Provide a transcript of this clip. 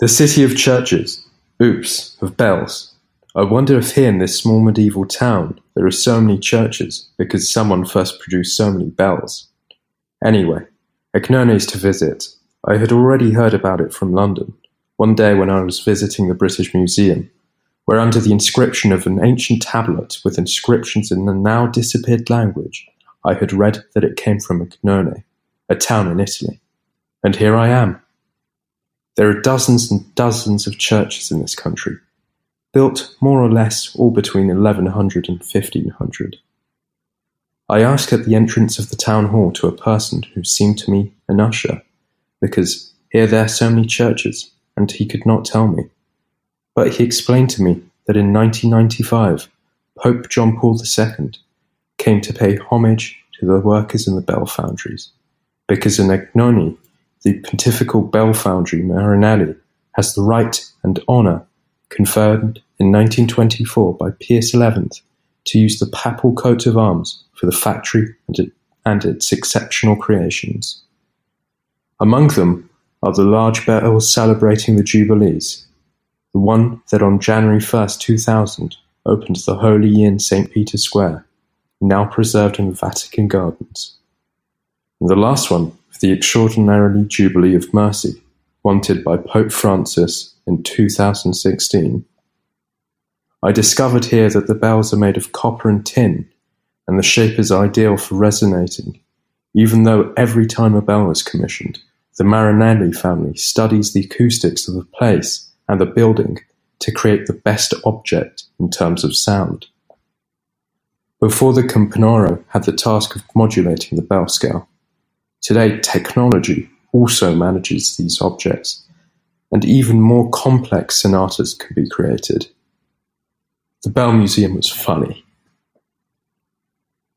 The city of churches, oops, of bells. I wonder if here in this small medieval town there are so many churches because someone first produced so many bells. Anyway, Agnone's to visit. I had already heard about it from London, one day when I was visiting the British Museum, where under the inscription of an ancient tablet with inscriptions in the now disappeared language, I had read that it came from Icknone, a town in Italy. And here I am. There are dozens and dozens of churches in this country, built more or less all between 1100 and 1500. I asked at the entrance of the town hall to a person who seemed to me an usher, because here there are so many churches, and he could not tell me. But he explained to me that in 1995, Pope John Paul II came to pay homage to the workers in the bell foundries, because in Agnone, the pontifical bell foundry Marinelli has the right and honour conferred in 1924 by Pius XI to use the papal coat of arms for the factory and its exceptional creations. Among them are the large bells celebrating the Jubilees, the one that on January 1st, 2000 opened the Holy Year in St. Peter's Square, now preserved in the Vatican Gardens. And the last one the extraordinarily Jubilee of Mercy, wanted by Pope Francis in 2016. I discovered here that the bells are made of copper and tin, and the shape is ideal for resonating, even though every time a bell is commissioned, the Marinelli family studies the acoustics of the place and the building to create the best object in terms of sound. Before the Campanaro had the task of modulating the bell scale. Today technology also manages these objects, and even more complex sonatas can be created. The Bell Museum was funny.